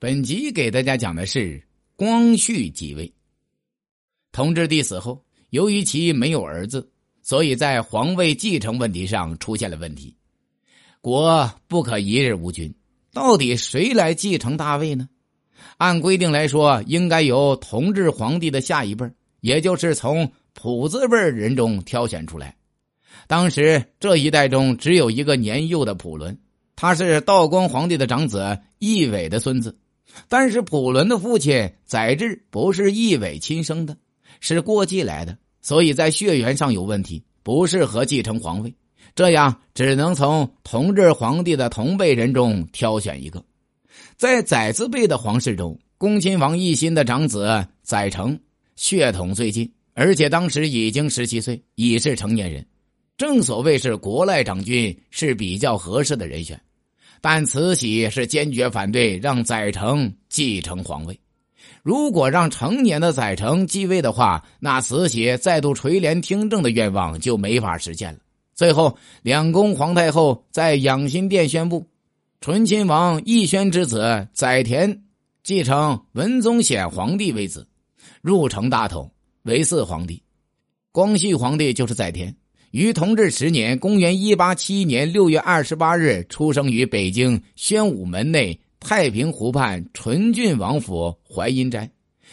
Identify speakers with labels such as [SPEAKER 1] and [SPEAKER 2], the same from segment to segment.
[SPEAKER 1] 本集给大家讲的是光绪继位。同治帝死后，由于其没有儿子，所以在皇位继承问题上出现了问题。国不可一日无君，到底谁来继承大位呢？按规定来说，应该由同治皇帝的下一辈，也就是从普字辈人中挑选出来。当时这一代中只有一个年幼的普伦，他是道光皇帝的长子奕纬的孙子。但是普伦的父亲载质不是奕纬亲生的，是过继来的，所以在血缘上有问题，不适合继承皇位。这样只能从同治皇帝的同辈人中挑选一个。在载字辈的皇室中，恭亲王奕欣的长子载成血统最近，而且当时已经十七岁，已是成年人，正所谓是国赖长君是比较合适的人选。但慈禧是坚决反对让载成继承皇位。如果让成年的载成继位的话，那慈禧再度垂帘听政的愿望就没法实现了。最后，两宫皇太后在养心殿宣布，醇亲王奕轩之子载湉继承文宗显皇帝位子，入承大统为四皇帝。光绪皇帝就是载湉。于同治十年（公元1871年6月28日）出生于北京宣武门内太平湖畔纯郡王府怀阴斋。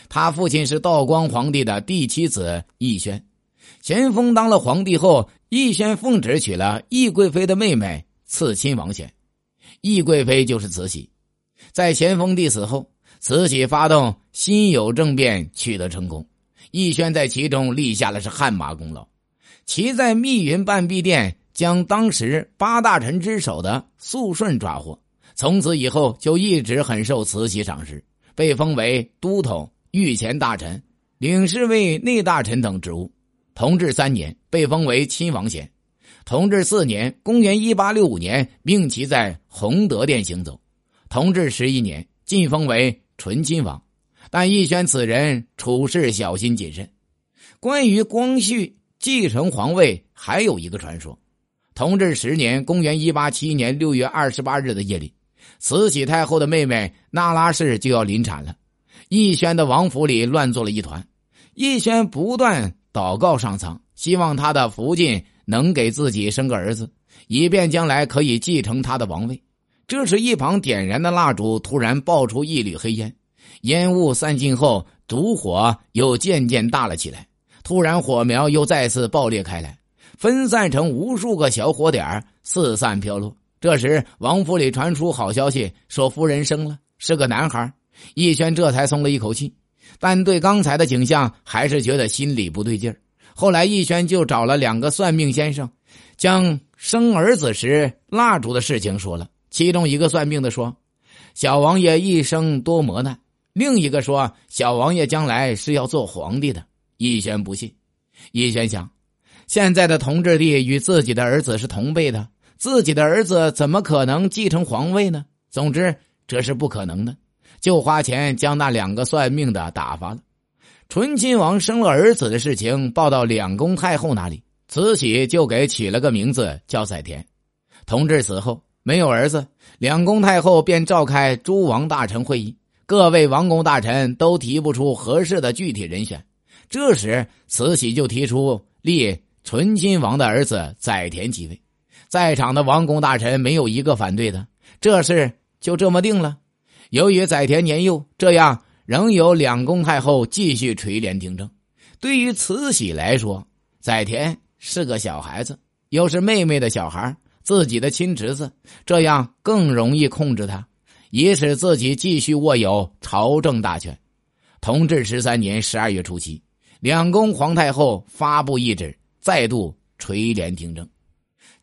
[SPEAKER 1] 他父亲是道光皇帝的第七子奕轩。咸丰当了皇帝后，奕轩奉旨娶了懿贵妃的妹妹次亲王贤。懿贵妃就是慈禧。在咸丰帝死后，慈禧发动辛酉政变取得成功，奕轩在其中立下了是汗马功劳。其在密云半壁殿将当时八大臣之首的肃顺抓获，从此以后就一直很受慈禧赏识，被封为都统、御前大臣、领侍卫内大臣等职务。同治三年被封为亲王衔，同治四年（公元1865年）命其在弘德殿行走。同治十一年晋封为纯亲王，但奕轩此人处事小心谨慎。关于光绪。继承皇位还有一个传说：同治十年（公元187年）六月二十八日的夜里，慈禧太后的妹妹那拉氏就要临产了。奕轩的王府里乱作了一团。奕轩不断祷告上苍，希望他的福晋能给自己生个儿子，以便将来可以继承他的王位。这时，一旁点燃的蜡烛突然爆出一缕黑烟，烟雾散尽后，烛火又渐渐大了起来。突然，火苗又再次爆裂开来，分散成无数个小火点四散飘落。这时，王府里传出好消息，说夫人生了，是个男孩。逸轩这才松了一口气，但对刚才的景象还是觉得心里不对劲儿。后来，逸轩就找了两个算命先生，将生儿子时蜡烛的事情说了。其中一个算命的说：“小王爷一生多磨难。”另一个说：“小王爷将来是要做皇帝的。”奕轩不信，奕轩想，现在的同治帝与自己的儿子是同辈的，自己的儿子怎么可能继承皇位呢？总之，这是不可能的，就花钱将那两个算命的打发了。醇亲王生了儿子的事情报到两宫太后那里，慈禧就给起了个名字叫载湉。同治死后没有儿子，两宫太后便召开诸王大臣会议，各位王公大臣都提不出合适的具体人选。这时，慈禧就提出立醇亲王的儿子载湉继位，在场的王公大臣没有一个反对的，这事就这么定了。由于载湉年幼，这样仍有两宫太后继续垂帘听政。对于慈禧来说，载湉是个小孩子，又是妹妹的小孩，自己的亲侄子，这样更容易控制他，以使自己继续握有朝政大权。同治十三年十二月初七。两宫皇太后发布懿旨，再度垂帘听政。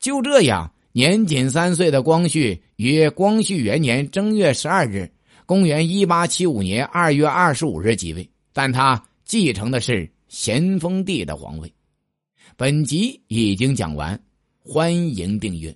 [SPEAKER 1] 就这样，年仅三岁的光绪于光绪元年正月十二日（公元1875年2月25日）即位，但他继承的是咸丰帝的皇位。本集已经讲完，欢迎订阅。